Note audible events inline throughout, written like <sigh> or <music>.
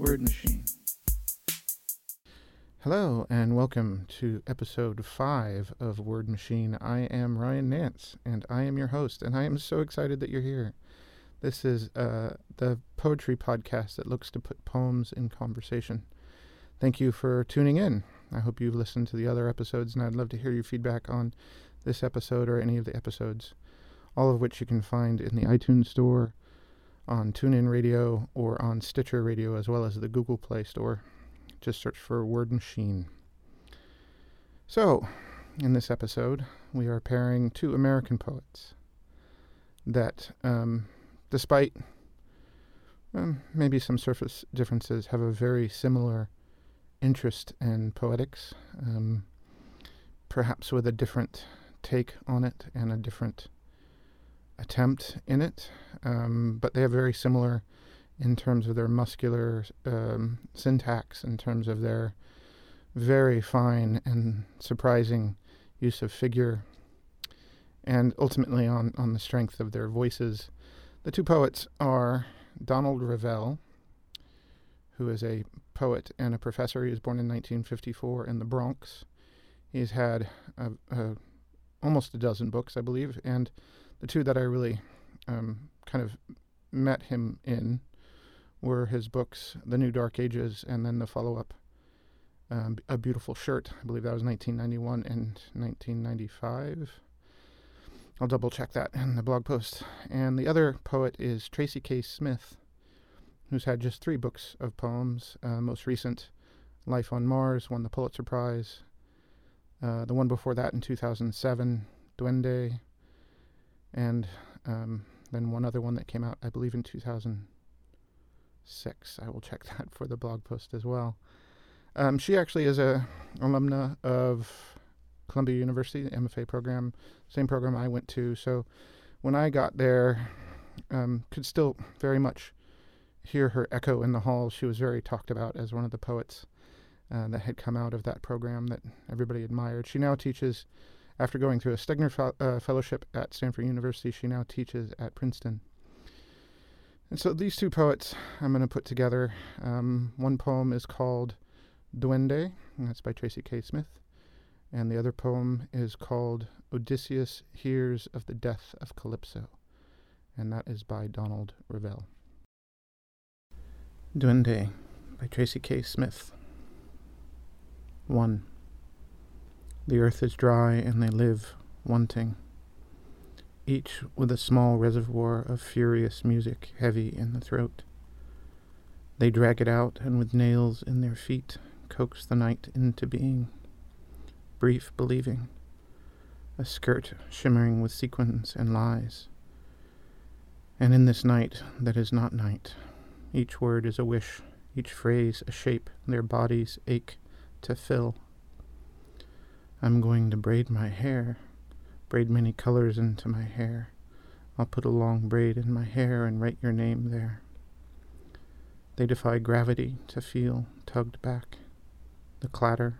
Word Machine. Hello, and welcome to episode 5 of Word Machine. I am Ryan Nance, and I am your host, and I am so excited that you're here. This is uh, the poetry podcast that looks to put poems in conversation. Thank you for tuning in. I hope you've listened to the other episodes, and I'd love to hear your feedback on this episode or any of the episodes, all of which you can find in the iTunes Store, on TuneIn Radio, or on Stitcher Radio, as well as the Google Play Store. Just search for Word Machine. So, in this episode, we are pairing two American poets that, um, despite um, maybe some surface differences, have a very similar interest in poetics, um, perhaps with a different take on it and a different attempt in it, um, but they have very similar in terms of their muscular um, syntax, in terms of their very fine and surprising use of figure, and ultimately on, on the strength of their voices. The two poets are Donald Revell, who is a poet and a professor. He was born in 1954 in the Bronx. He's had a, a, almost a dozen books, I believe, and the two that I really um, kind of met him in were his books, The New Dark Ages, and then the follow up, um, A Beautiful Shirt. I believe that was 1991 and 1995. I'll double check that in the blog post. And the other poet is Tracy K. Smith, who's had just three books of poems. Uh, most recent, Life on Mars, won the Pulitzer Prize. Uh, the one before that in 2007, Duende. And um, then one other one that came out, I believe, in 2006. I will check <laughs> that for the blog post as well. Um, she actually is a alumna of Columbia University, the MFA program, same program I went to. So when I got there, um, could still very much hear her echo in the halls. She was very talked about as one of the poets uh, that had come out of that program that everybody admired. She now teaches, after going through a Stegner fo- uh, fellowship at Stanford University, she now teaches at Princeton. And so these two poets I'm going to put together. Um, one poem is called Duende, and that's by Tracy K. Smith. And the other poem is called Odysseus Hears of the Death of Calypso, and that is by Donald Revell. Duende by Tracy K. Smith. 1. The earth is dry and they live wanting each with a small reservoir of furious music heavy in the throat. They drag it out and with nails in their feet coax the night into being. Brief believing, a skirt shimmering with sequins and lies. And in this night that is not night, each word is a wish, each phrase a shape their bodies ache to fill. I'm going to braid my hair braid many colors into my hair. I'll put a long braid in my hair and write your name there. They defy gravity to feel tugged back, the clatter,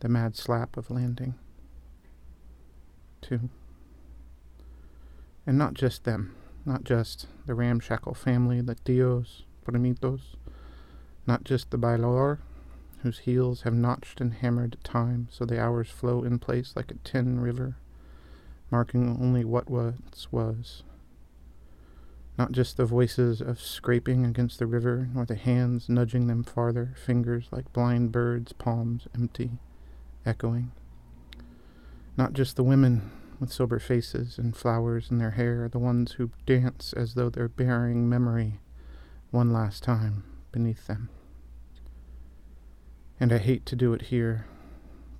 the mad slap of landing. Two. And not just them, not just the ramshackle family, the tios, primitos, not just the bailador, whose heels have notched and hammered time so the hours flow in place like a tin river marking only what once was. Not just the voices of scraping against the river, nor the hands nudging them farther, fingers like blind birds, palms empty, echoing. Not just the women with sober faces and flowers in their hair, the ones who dance as though they're bearing memory one last time beneath them. And I hate to do it here,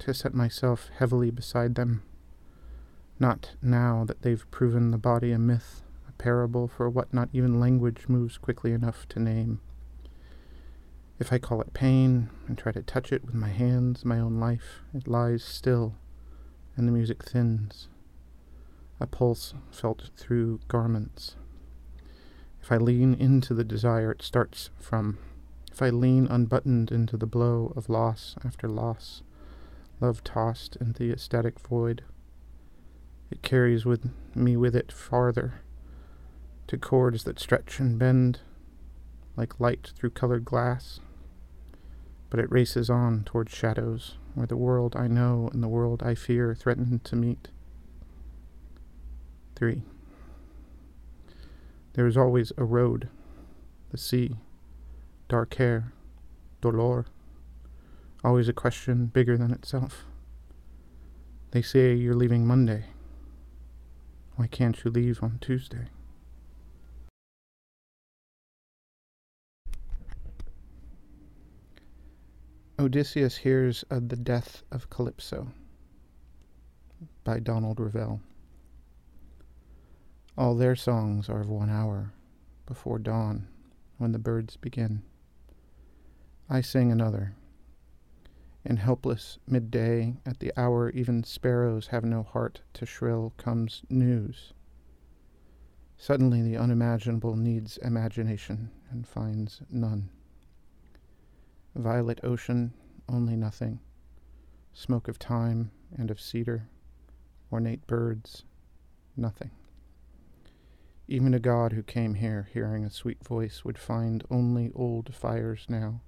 to set myself heavily beside them not now that they've proven the body a myth, a parable for what not even language moves quickly enough to name. If I call it pain and try to touch it with my hands, my own life, it lies still, and the music thins. A pulse felt through garments. If I lean into the desire it starts from, if I lean unbuttoned into the blow of loss after loss, love tossed into the ecstatic void, it carries with me with it farther, to chords that stretch and bend, like light through colored glass, but it races on towards shadows where the world I know and the world I fear threaten to meet. 3. There is always a road, the sea, dark hair, dolor, always a question bigger than itself. They say you're leaving Monday. Why can't you leave on Tuesday? Odysseus hears of the death of Calypso by Donald Revell. All their songs are of one hour before dawn when the birds begin. I sing another. In helpless midday, at the hour even sparrows have no heart to shrill, comes news. Suddenly the unimaginable needs imagination and finds none. Violet ocean, only nothing. Smoke of time and of cedar. Ornate birds, nothing. Even a god who came here hearing a sweet voice would find only old fires now,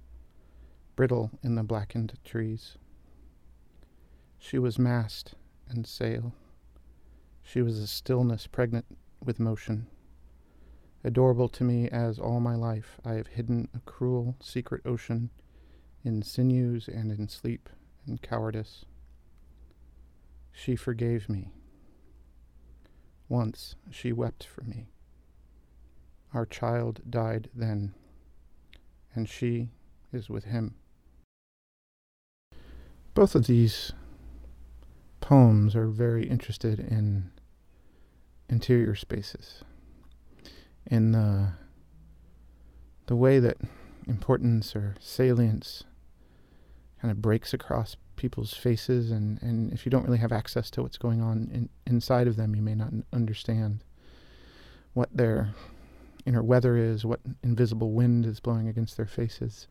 brittle in the blackened trees. She was mast and sail. She was a stillness pregnant with motion. Adorable to me as all my life I have hidden a cruel, secret ocean in sinews and in sleep and cowardice. She forgave me. Once she wept for me. Our child died then, and she is with him. Both of these poems are very interested in interior spaces, in the, the way that importance or salience kind of breaks across people's faces, and, and if you don't really have access to what's going on in, inside of them, you may not understand what their inner weather is, what invisible wind is blowing against their faces.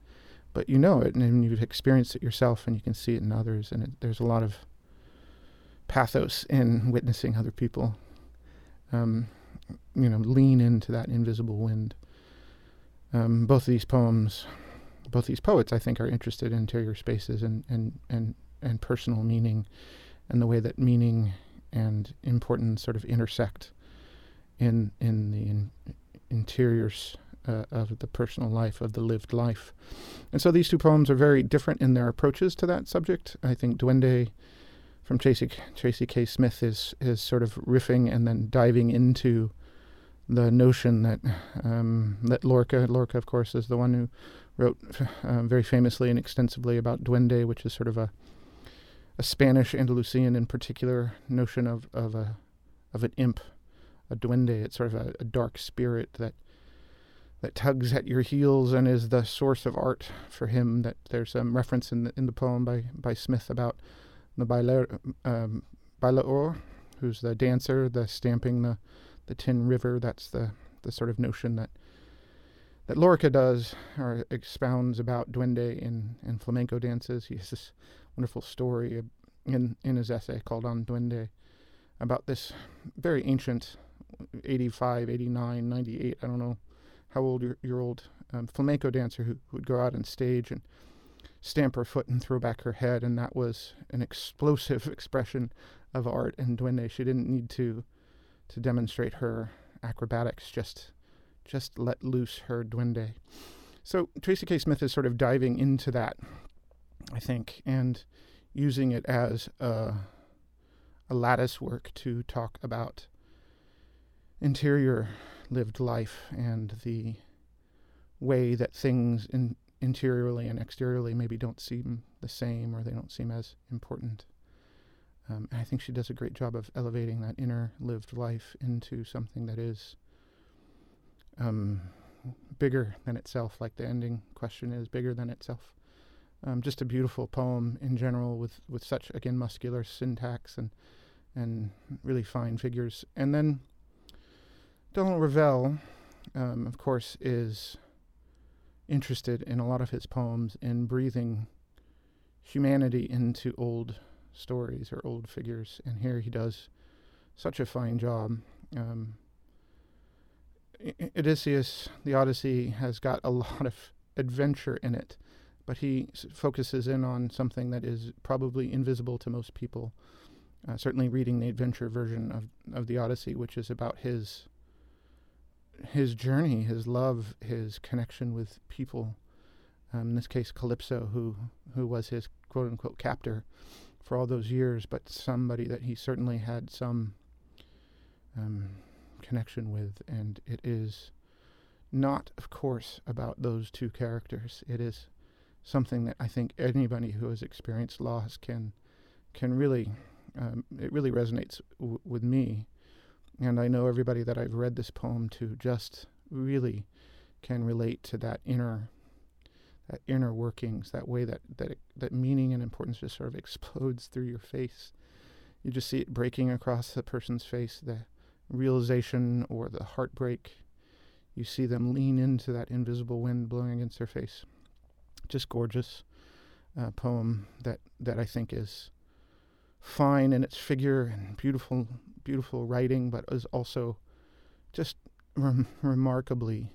But you know it, and you've experienced it yourself, and you can see it in others, and it, there's a lot of pathos in witnessing other people, um, you know, lean into that invisible wind. Um, both of these poems both these poets, I think, are interested in interior spaces and, and, and, and personal meaning and the way that meaning and importance sort of intersect in, in the in, interiors uh, of the personal life, of the lived life. And so these two poems are very different in their approaches to that subject. I think Duende from Tracy, Tracy K. Smith is, is sort of riffing and then diving into the notion that um, that Lorca, Lorca, of course, is the one who wrote uh, very famously and extensively about duende, which is sort of a a Spanish Andalusian in particular notion of of a of an imp, a duende. It's sort of a, a dark spirit that that tugs at your heels and is the source of art for him. That there's some reference in the in the poem by by Smith about the bailar, um, bailaor, who's the dancer, the stamping the the tin river. That's the the sort of notion that that Lorca does or expounds about duende in, in flamenco dances. He has this wonderful story in, in his essay called On Duende about this very ancient 85, 89, 98, I don't know how old your, your old um, flamenco dancer who, who would go out on stage and stamp her foot and throw back her head, and that was an explosive <laughs> expression of art in duende. She didn't need to to demonstrate her acrobatics, just just let loose her duende. So Tracy K. Smith is sort of diving into that, I think, and using it as a, a lattice work to talk about interior lived life and the way that things in, interiorly and exteriorly maybe don't seem the same or they don't seem as important. Um, I think she does a great job of elevating that inner lived life into something that is um, bigger than itself, like the ending question is bigger than itself. Um, just a beautiful poem in general, with with such again muscular syntax and and really fine figures. And then Donald Revell, um, of course, is interested in a lot of his poems in breathing humanity into old stories or old figures, and here he does such a fine job. Um, Odysseus, the Odyssey, has got a <laughs> lot of adventure in it, but he focuses in on something that is probably invisible to most people. Uh, certainly, reading the adventure version of, of the Odyssey, which is about his his journey, his love, his connection with people. Um, in this case, Calypso, who who was his quote unquote captor for all those years, but somebody that he certainly had some um, connection with, and it is not, of course, about those two characters. It is something that I think anybody who has experienced loss can can really um, it really resonates w- with me, and I know everybody that I've read this poem to just really can relate to that inner that inner workings, that way that that it, that meaning and importance just sort of explodes through your face. You just see it breaking across the person's face, the realization or the heartbreak. You see them lean into that invisible wind blowing against their face. Just gorgeous uh, poem that that I think is fine in its figure and beautiful, beautiful writing, but is also just rem- remarkably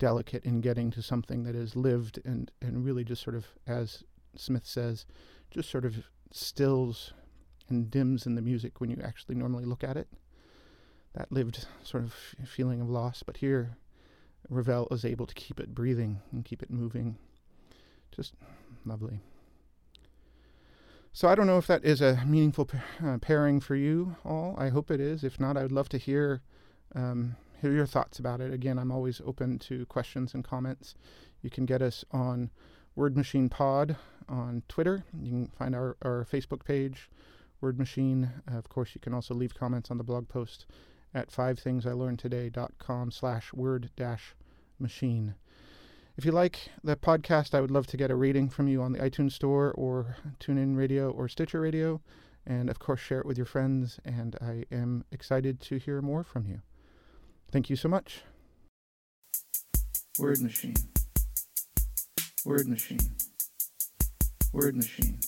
delicate in getting to something that is lived and, and really just sort of, as Smith says, just sort of stills and dims in the music when you actually normally look at it. That lived sort of feeling of loss. But here, Revell is able to keep it breathing and keep it moving. Just lovely. So I don't know if that is a meaningful uh, pairing for you all. I hope it is. If not, I would love to hear um, hear your thoughts about it. Again, I'm always open to questions and comments. You can get us on Word Machine Pod on Twitter. You can find our, our Facebook page, Word Machine. Uh, of course, you can also leave comments on the blog post at fivethingsilearnedtoday.com slash word dash machine. If you like the podcast, I would love to get a rating from you on the iTunes Store or TuneIn Radio or Stitcher Radio. And of course, share it with your friends. And I am excited to hear more from you. Thank you so much. Word machine. Word machine. Word machine.